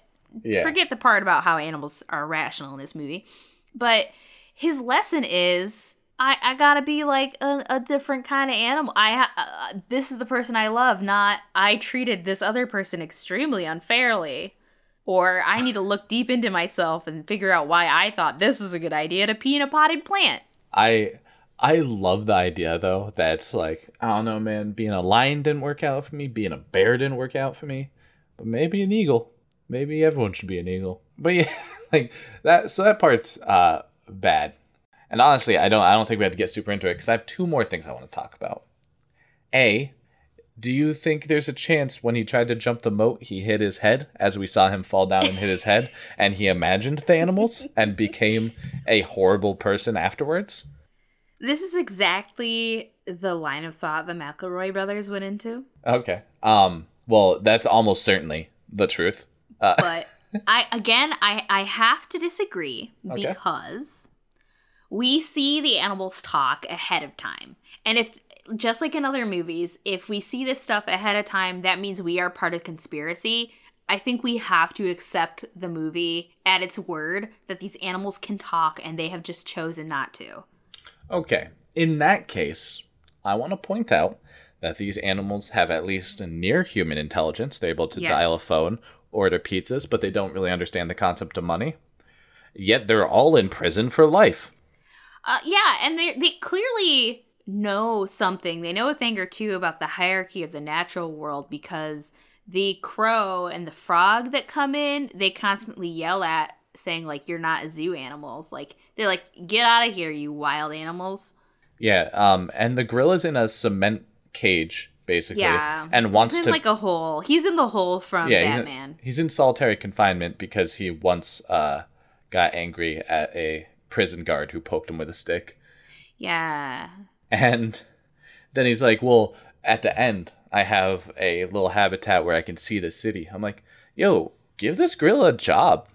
Yeah, Forget the part about how animals are rational in this movie. But his lesson is I, I gotta be like a, a different kind of animal. I ha- uh, this is the person I love, not I treated this other person extremely unfairly, or I need to look deep into myself and figure out why I thought this was a good idea to pee in a potted plant. I I love the idea though. That's like I don't know, man. Being a lion didn't work out for me. Being a bear didn't work out for me. But maybe an eagle. Maybe everyone should be an eagle. But yeah, like that. So that part's uh bad. And honestly, I don't I don't think we have to get super into it because I have two more things I want to talk about. A, do you think there's a chance when he tried to jump the moat, he hit his head as we saw him fall down and hit his head, and he imagined the animals and became a horrible person afterwards? This is exactly the line of thought the McElroy brothers went into. Okay. Um. Well, that's almost certainly the truth. Uh, but I again I I have to disagree Okay. because we see the animals talk ahead of time. And if just like in other movies, if we see this stuff ahead of time, that means we are part of conspiracy. I think we have to accept the movie at its word that these animals can talk and they have just chosen not to. okay. In that case, I want to point out that these animals have at least a near human intelligence. They're able to Yes. dial a phone, order pizzas, but they don't really understand the concept of money. Yet they're all in prison for life. Uh, yeah, and they they clearly know something. They know a thing or two about the hierarchy of the natural world because the crow and the frog that come in, they constantly yell at, saying like, "You're not zoo animals." Like they're like, "Get out of here, you wild animals!" Yeah. Um. And the gorilla's in a cement cage, basically, Yeah, and wants he's in to. like a hole. He's in the hole from yeah, he's in- Batman. He's in, solitary confinement because he once uh got angry at a prison guard who poked him with a stick. Yeah, And then he's like, "Well, at the end, I have a little habitat where I can see the city." I'm like, "Yo, give this gorilla a job."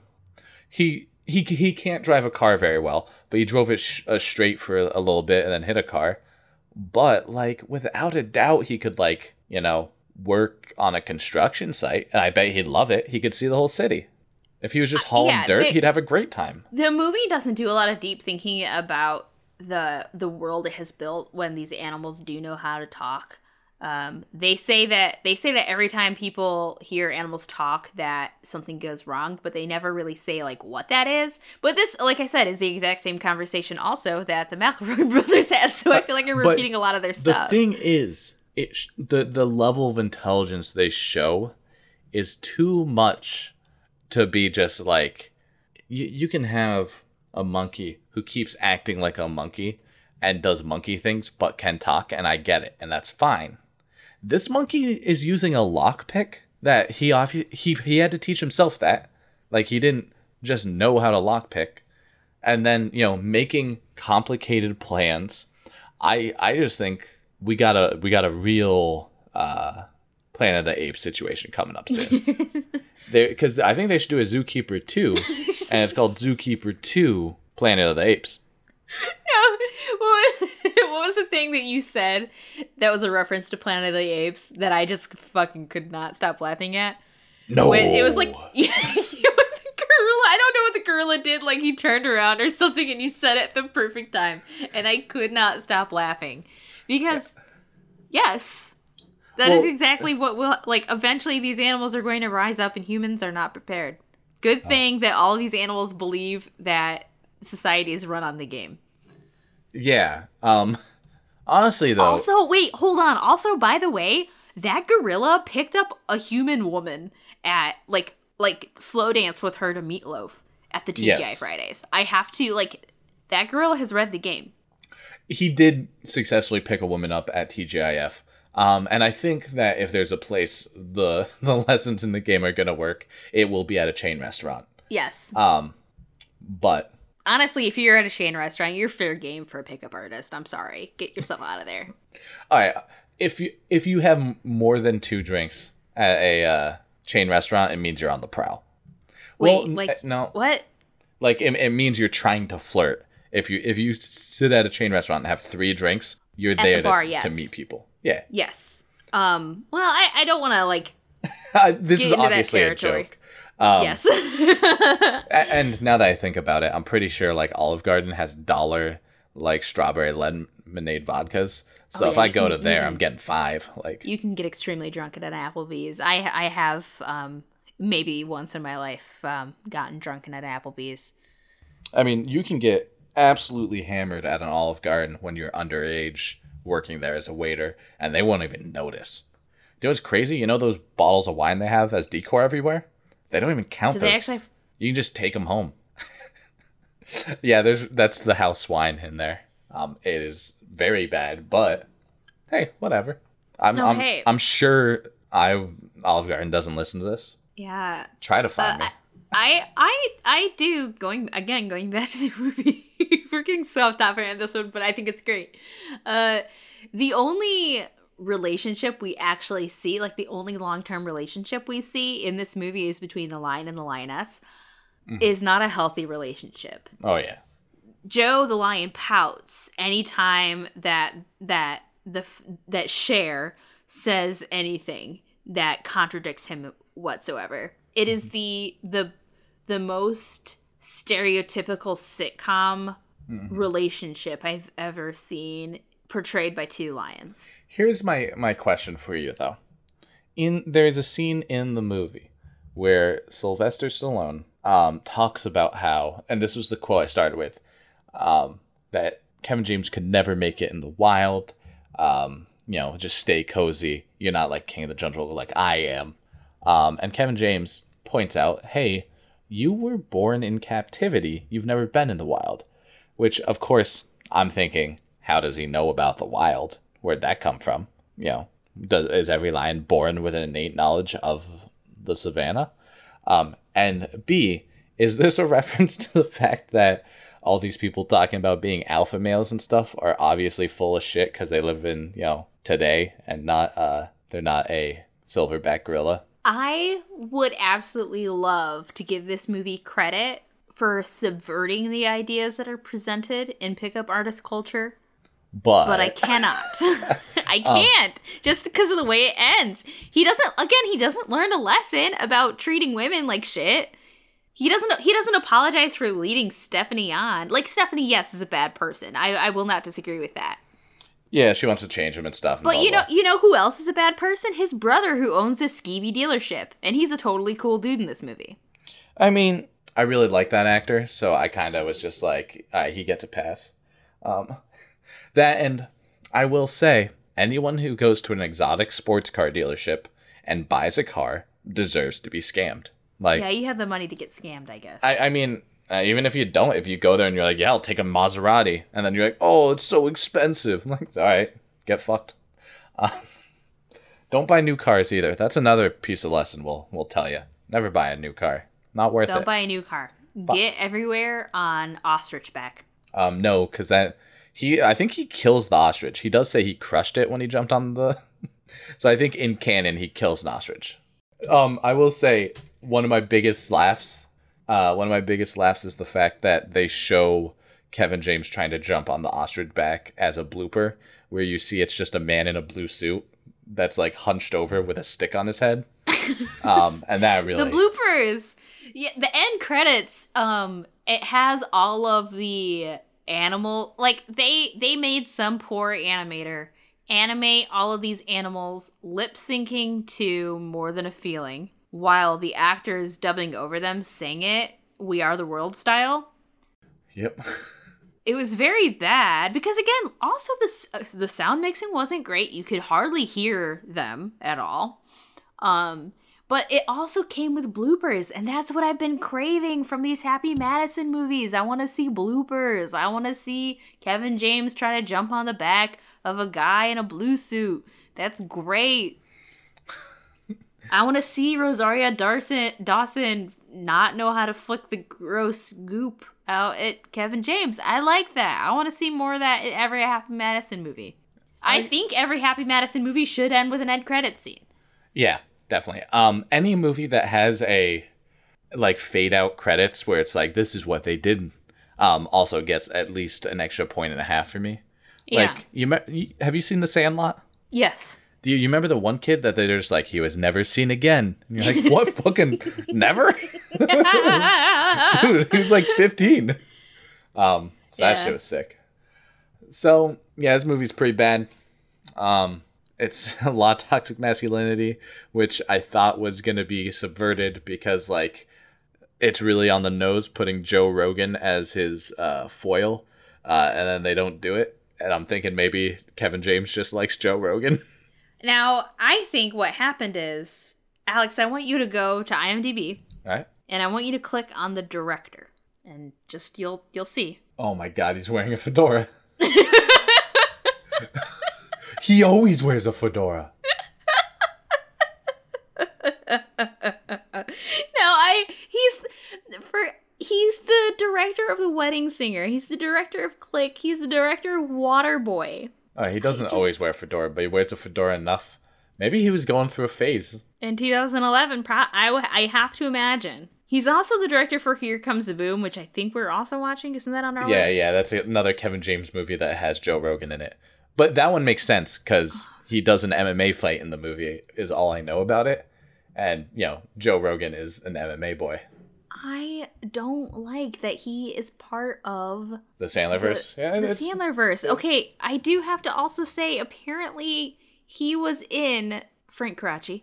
He he he can't drive a car very well, but he drove it sh- uh, straight for a little bit and then hit a car. But like, without a doubt, he could like you know work on a construction site, and I bet he'd love it. He could see the whole city. If he was just hauling yeah, dirt, they- he'd have a great time. the movie doesn't do a lot of deep thinking about the the world it has built when these animals do know how to talk. Um, they say that they say that every time people hear animals talk that something goes wrong but they never really say like what that is. But this like i said is the exact same conversation also that the mcelroy brothers had so i feel like i'm But repeating a lot of their stuff. The thing is, it sh- the the level of intelligence they show is too much to be just like you, you can have a monkey who keeps acting like a monkey and does monkey things but can talk and I get it and that's fine. This monkey is using a lockpick that he off he he had to teach himself that. Like he didn't just know how to lockpick and then, you know, making complicated plans. I I just think we got a we got a real uh Planet of the Apes situation coming up soon. Because I think they should do a Zookeeper 2, and it's called Zookeeper 2 Planet of the Apes. what, was, what was the thing that you said that was a reference to planet of the apes that i just fucking could not stop laughing at No. When it was like yeah, it was the gorilla. I don't know what the gorilla did. Like he turned around or something, and you said it at the perfect time, and I could not stop laughing because yes, that is Well- exactly what will like. Eventually, these animals are going to rise up, and humans are not prepared. Good Oh. thing that all these animals believe that society is run on the game. Yeah. Um honestly though, Also, wait, hold on. Also, by the way, that gorilla picked up a human woman at like like slow dance with her to meatloaf at the TGI Yes. Fridays. I have to like that gorilla has read the game. he did successfully pick a woman up at TGIF. Um, and I think that if there's a place the the lessons in the game are gonna work, it will be at a chain restaurant. Yes. Um, but Honestly, if you're at a chain restaurant, you're fair game for a pickup artist. I'm sorry. Get yourself out of there. all right, if you if you have more than two drinks at a uh, chain restaurant, it means you're on the prowl. Wait, Well, like uh, no, what? like it, it means you're trying to flirt. If you if you sit at a chain restaurant and have three drinks, you're the there bar, to, yes. to meet people. Yeah, Yes. Um, well, I, I don't want to like this Get is obviously a joke. Um, yes. And now that I think about it, I'm pretty sure like Olive Garden has dollar like strawberry lemonade vodkas. So Oh, if yeah, I go can- to there, can- I'm getting five. Like you can get extremely drunk at an Applebee's. I I have um maybe once in my life um gotten drunken at Applebee's. I mean, you can get absolutely hammered at an Olive Garden when you're underage working there as a waiter, and they won't even notice. Do you know what's crazy? You know those bottles of wine they have as decor everywhere? They don't even count Do those. actually? You can just take them home. yeah, there's that's the house wine in there. Um, it is very bad, but hey, whatever. I'm No, I'm, hey. I'm sure I Olive Garden doesn't listen to this. yeah. Try to find Uh, me. I I I I do going again going back to the movie. We're getting so off topic on this one, but I think it's great. Uh, the only relationship we actually see, like the only long term relationship we see in this movie, is between the lion and the lioness. Is not a healthy relationship. Oh yeah. Joe the lion pouts anytime that that the that Cher says anything that contradicts him whatsoever. It is the the the most stereotypical sitcom relationship I've ever seen portrayed by two lions. Here's my my question for you though. In there's a scene in the movie where Sylvester Stallone um, talks about how, and this was the quote I started with, um, that Kevin James could never make it in the wild. Um, you know, just stay cozy. You're not like King of the Jungle like I am. Um, and Kevin James points out, hey, you were born in captivity. You've never been in the wild. Which, of course, I'm thinking, how does he know about the wild? Where'd that come from? You know, does, is every lion born with an innate knowledge of the savannah? Um, and B, is this a reference to the fact that all these people talking about being alpha males and stuff are obviously full of shit because they live in, you know, today and not, uh, they're not a silverback gorilla? I would absolutely love to give this movie credit for subverting the ideas that are presented in pickup artist culture. But, but I cannot. I um, can't just because of the way it ends. He doesn't. Again, he doesn't learn a lesson about treating women like shit. He doesn't. He doesn't apologize for leading Stephanie on. Like Stephanie, yes, is a bad person. I, I will not disagree with that. Yeah, she wants to change him and stuff. and But blah, you know, blah. you know who else is a bad person? His brother, who owns this skeevy dealership, and he's a totally cool dude in this movie. I mean, I really like that actor, so I kind of was just like, uh, he gets a pass. Um, that and I will say, anyone who goes to an exotic sports car dealership and buys a car deserves to be scammed. Like, Yeah, you have the money to get scammed, I guess. I, I mean, uh, even if you don't, if you go there and you're like, yeah, I'll take a Maserati, and then you're like, oh, it's so expensive. I'm like, all right, get fucked. Uh, don't buy new cars either. That's another piece of lesson we'll we'll tell you. Never buy a new car. Not worth it. Don't buy a new car. Get everywhere on ostrich back. Um, no, because that he, I think he kills the ostrich. He does say he crushed it when he jumped on the. so I think in canon he kills an ostrich. Um, I will say one of my biggest laughs. Uh, one of my biggest laughs is the fact that they show Kevin James trying to jump on the ostrich back as a blooper, where you see it's just a man in a blue suit that's like hunched over with a stick on his head. Um, and that really The bloopers. Yeah, the end credits. Um, it has all of the animal. Like they they made some poor animator animate all of these animals lip syncing to "More Than a Feeling," while the actors dubbing over them sing it "We Are the World" style. Yep. it was very bad because again, also the uh, the sound mixing wasn't great. You could hardly hear them at all. Um, but it also came with bloopers, and that's what I've been craving from these Happy Madison movies. I want to see bloopers. I want to see Kevin James try to jump on the back of a guy in a blue suit. That's great. I want to see Rosario Dawson Dawson not know how to flick the gross goop out at Kevin James. I like that. I want to see more of that in every Happy Madison movie. I, think every Happy Madison movie should end with an end credit scene. Yeah, definitely. Um, any movie that has a like fade out credits where it's like this is what they did, um, also gets at least an extra point and a half for me. Yeah. Like you have you seen The Sandlot? yes. Do you, you remember the one kid that they're just like he was never seen again? And you're like, what fucking never? Dude, he was like 15. Um, so that shit was sick. So yeah, this movie's pretty bad. Um, it's a lot of toxic masculinity, which I thought was gonna be subverted because like it's really on the nose putting Joe Rogan as his uh, foil, uh, and then they don't do it. And I'm thinking maybe Kevin James just likes Joe Rogan. Now, I think what happened is, Alex, I want you to go to IMDb All right. and I want you to click on the director and just you'll you'll see. Oh my god, he's wearing a fedora. he always wears a fedora. No, I he's for he's the director of The Wedding Singer. He's the director of Click. He's the director of Waterboy. Oh, he doesn't just- always wear a fedora, but he wears a fedora enough. Maybe he was going through a phase. In 2011, pro- I, w- I have to imagine. He's also the director for Here Comes the Boom, which I think we're also watching. Isn't that on our Yeah, list? yeah, yeah, that's another Kevin James movie that has Joe Rogan in it. But that one makes sense because he does an MMA fight in the movie, is all I know about it. And, you know, Joe Rogan is an MMA boy. I don't like that he is part of The Sandlerverse. yeah, the Sandlerverse. Okay, I do have to also say, apparently he was in Frank Coraci,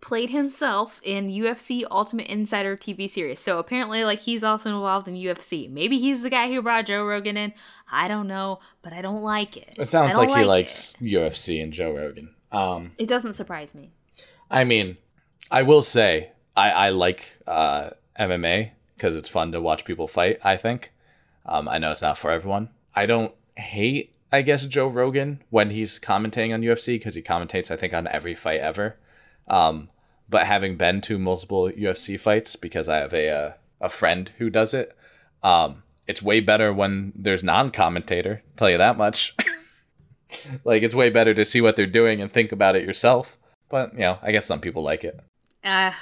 played himself in UFC Ultimate Insider TV series. So apparently, like he's also involved in UFC. Maybe he's the guy who brought Joe Rogan in. I don't know, but I don't like it. It sounds don't like he it. likes UFC and Joe Rogan. Um, It doesn't surprise me. I mean, I will say I, I like uh, MMA because it's fun to watch people fight. I think. Um, I know it's not for everyone. I don't hate, I guess, Joe Rogan when he's commentating on UFC because he commentates, I think, on every fight ever. Um, but having been to multiple UFC fights because I have a uh, a friend who does it, um, it's way better when there's non-commentator. Tell you that much. like it's way better to see what they're doing and think about it yourself. But you know, I guess some people like it. Uh,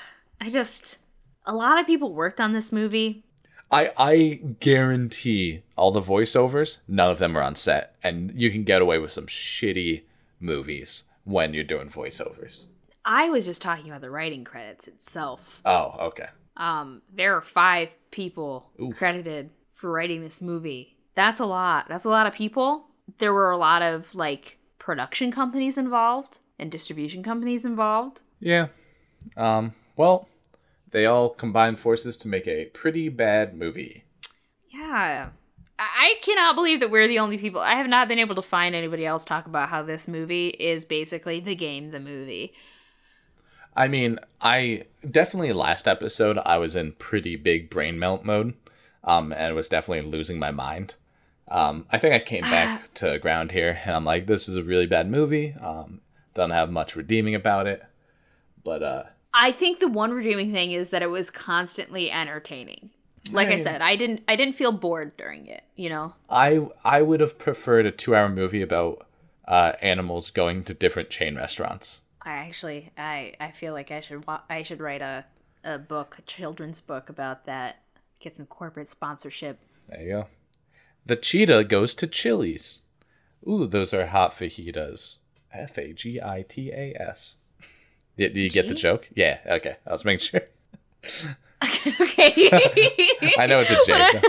I just a lot of people worked on this movie. I I guarantee all the voiceovers, none of them are on set, and you can get away with some shitty movies when you're doing voiceovers. I was just talking about the writing credits itself. Oh, okay. Um, there are five people Oof. credited for writing this movie. That's a lot. That's a lot of people. There were a lot of like production companies involved and distribution companies involved. Yeah. Um. Well, they all combine forces to make a pretty bad movie. Yeah. I cannot believe that we're the only people. I have not been able to find anybody else talk about how this movie is basically the game, the movie. I mean, I definitely last episode I was in pretty big brain melt mode, um, and was definitely losing my mind. Um, I think I came back to ground here, and I'm like, this was a really bad movie. Um, doesn't have much redeeming about it, but uh, I think the one redeeming thing is that it was constantly entertaining. Like I said, I didn't I didn't feel bored during it, you know. I I would have preferred a two hour movie about uh, animals going to different chain restaurants. I actually I I feel like I should wa- I should write a a book, a children's book about that. Get some corporate sponsorship. There you go. The cheetah goes to Chili's. Ooh, those are hot fajitas. F A G I T A S. Do do you get the joke? Yeah. Okay. I was making sure. okay. I know it's a joke.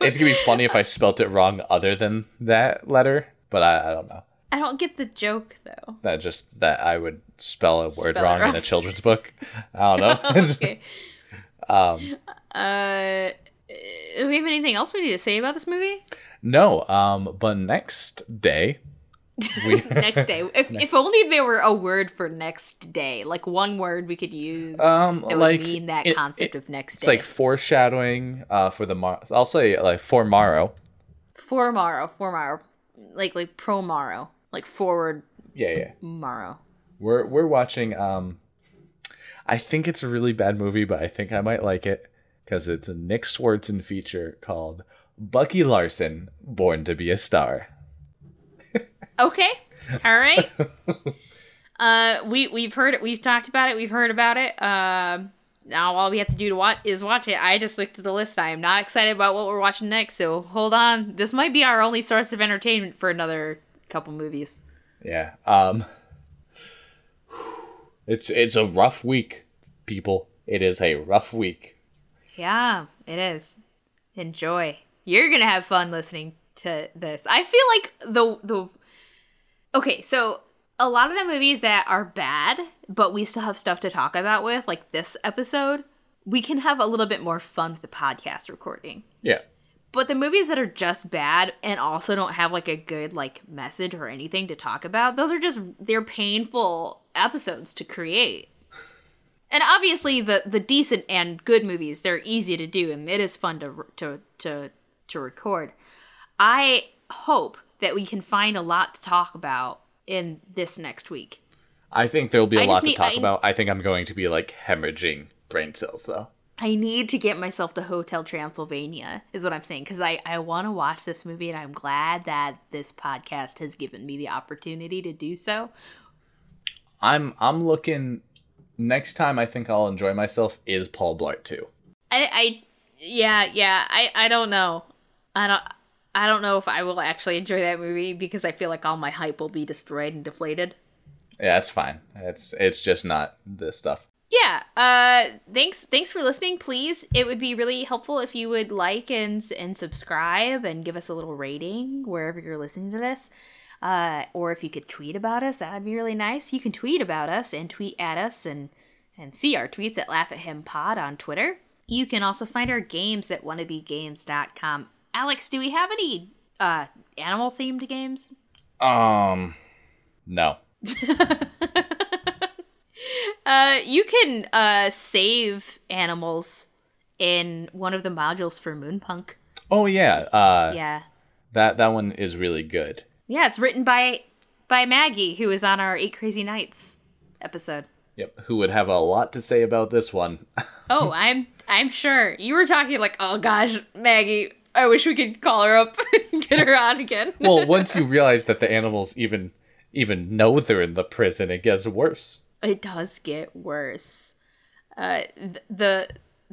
it's gonna be funny if I spelt it wrong, other than that letter. But I, I don't know. I don't get the joke though. That just that I would spell a word Spell it wrong, in a children's book. I don't know. okay. um, Uh do we have anything else we need to say about this movie? No, um, but next day, next day. If, if only there were a word for next day, like one word we could use um, that like would mean that it- concept it- of next it's day. It's like foreshadowing uh for the mar- I'll say like for Morrow. for morrow, for morrow, like like pro morrow, like forward Yeah, yeah. morrow. We're we're watching. Um, I think it's a really bad movie, but I think I might like it because it's a Nick Swardson feature called Bucky Larson, Born to Be a Star. Okay, all right. uh, we we've heard it. We've talked about it. We've heard about it. Um. now all we have to do to watch is watch it. I just looked at the list. I am not excited about what we're watching next. So hold on. This might be our only source of entertainment for another couple movies. Yeah. Um. It's it's a rough week, people. It is a rough week. Yeah, it is. Enjoy. You're gonna have fun listening to this. I feel like the the okay, so a lot of the movies that are bad, but we still have stuff to talk about with, like this episode, we can have a little bit more fun with the podcast recording. Yeah. But the movies that are just bad and also don't have like a good like message or anything to talk about, those are just they're painful episodes to create. And obviously the the decent and good movies, they're easy to do and it is fun to to to to record. I hope that we can find a lot to talk about in this next week. I think there'll be a I lot to need- talk I- about. I think I'm going to be like hemorrhaging brain cells though. I need to get myself to Hotel Transylvania, is what I'm saying, because I, I want to watch this movie, and I'm glad that this podcast has given me the opportunity to do so. I'm I'm looking. Next time I think I'll enjoy myself is Paul Blart too. I, I yeah, yeah, I, I don't know. I don't. I don't know if I will actually enjoy that movie because I feel like all my hype will be destroyed and deflated. Yeah, that's fine. It's it's just not this stuff. yeah uh thanks thanks for listening please it would be really helpful if you would like and and subscribe and give us a little rating wherever you're listening to this uh or if you could tweet about us that would be really nice you can tweet about us and tweet at us and and see our tweets at laugh at him pod on twitter you can also find our games at wannabegames.com alex do we have any uh animal themed games Um, no. Uh, you can uh save animals in one of the modules for Moonpunk. Oh yeah. Uh, Yeah, that that one is really good. yeah, it's written by by Maggie, who is on our Eight Crazy Nights episode. Yep. Who would have a lot to say about this one? Oh, I'm I'm sure you were talking like, oh gosh, Maggie, I wish we could call her up and get her on again. well, once you realize that the animals even even know they're in the prison, it gets worse. it does get worse. Uh, th- the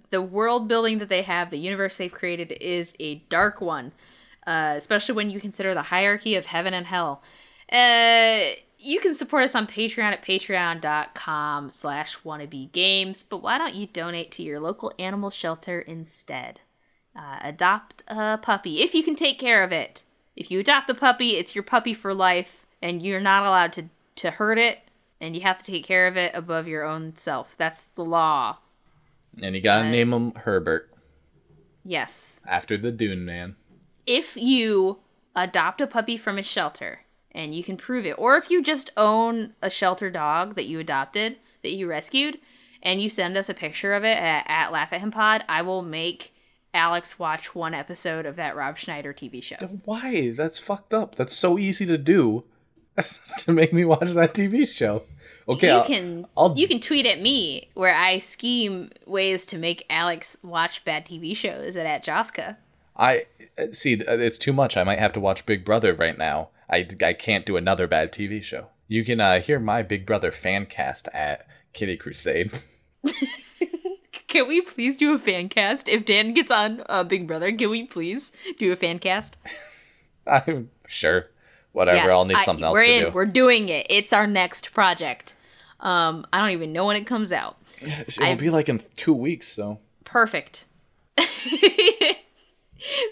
the world building that they have, the universe they've created, is a dark one. Uh, especially when you consider the hierarchy of heaven and hell. Uh, you can support us on Patreon at patreon.com slash wannabegames, but why don't you donate to your local animal shelter instead? Uh, adopt a puppy if you can take care of it. If you adopt the puppy, it's your puppy for life, and you're not allowed to, to hurt it, and you have to take care of it above your own self. That's the law. And you gotta Uh, name him Herbert Yes. after the Dune Man. if you adopt a puppy from a shelter and you can prove it, or if you just own a shelter dog that you adopted, that you rescued, and you send us a picture of it at, at Laugh at Him Pod, I will make Alex watch one episode of that Rob Schneider TV show. Why? That's fucked up. That's so easy to do. to make me watch that TV show. Okay, you I'll- can I'll- you can tweet at me where I scheme ways to make Alex watch bad TV shows at, at Joska. I see. It's too much. I might have to watch Big Brother right now. I, I can't do another bad TV show. You can uh, hear my Big Brother fan cast at Kitty Crusade. Can we please do a fan cast? If Dan gets on uh, Big Brother, can we please do a fan cast? I'm sure. Whatever. I'll need I- something else We're to in. do. We're doing it. It's our next project. Um, I don't even know when it comes out. It'll I- be like in two weeks. So Perfect.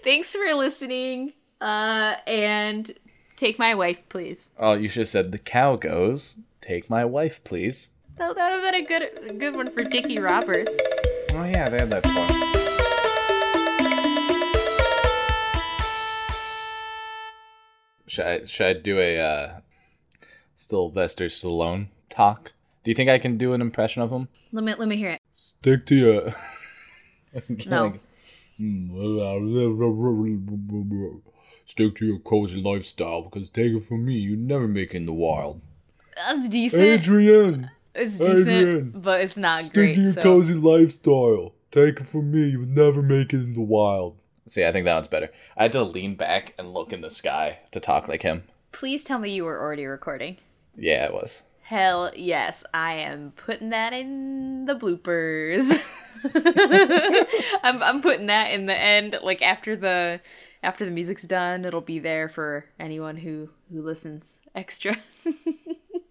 Thanks for listening. Uh, and take my wife, please. oh, you should have said the cow goes. Take my wife, please. That, that would have been a good, good one for Dickie Roberts. Oh, yeah, they had that one. Should I, should I do a uh, Sylvester Stallone talk? Do you think I can do an impression of him? Let me let me hear it. Stick to your no. Stick to your cozy lifestyle because take it from me, you never make it in the wild. That's decent. Adrian it's decent, Adrian, but it's not stick great. to your so. cozy lifestyle. Take it from me, you would never make it in the wild. See, I think that one's better. I had to lean back and look in the sky to talk like him. Please tell me you were already recording. Yeah, it was. Hell yes, I am putting that in the bloopers. I'm I'm putting that in the end, like after the after the music's done, it'll be there for anyone who who listens extra.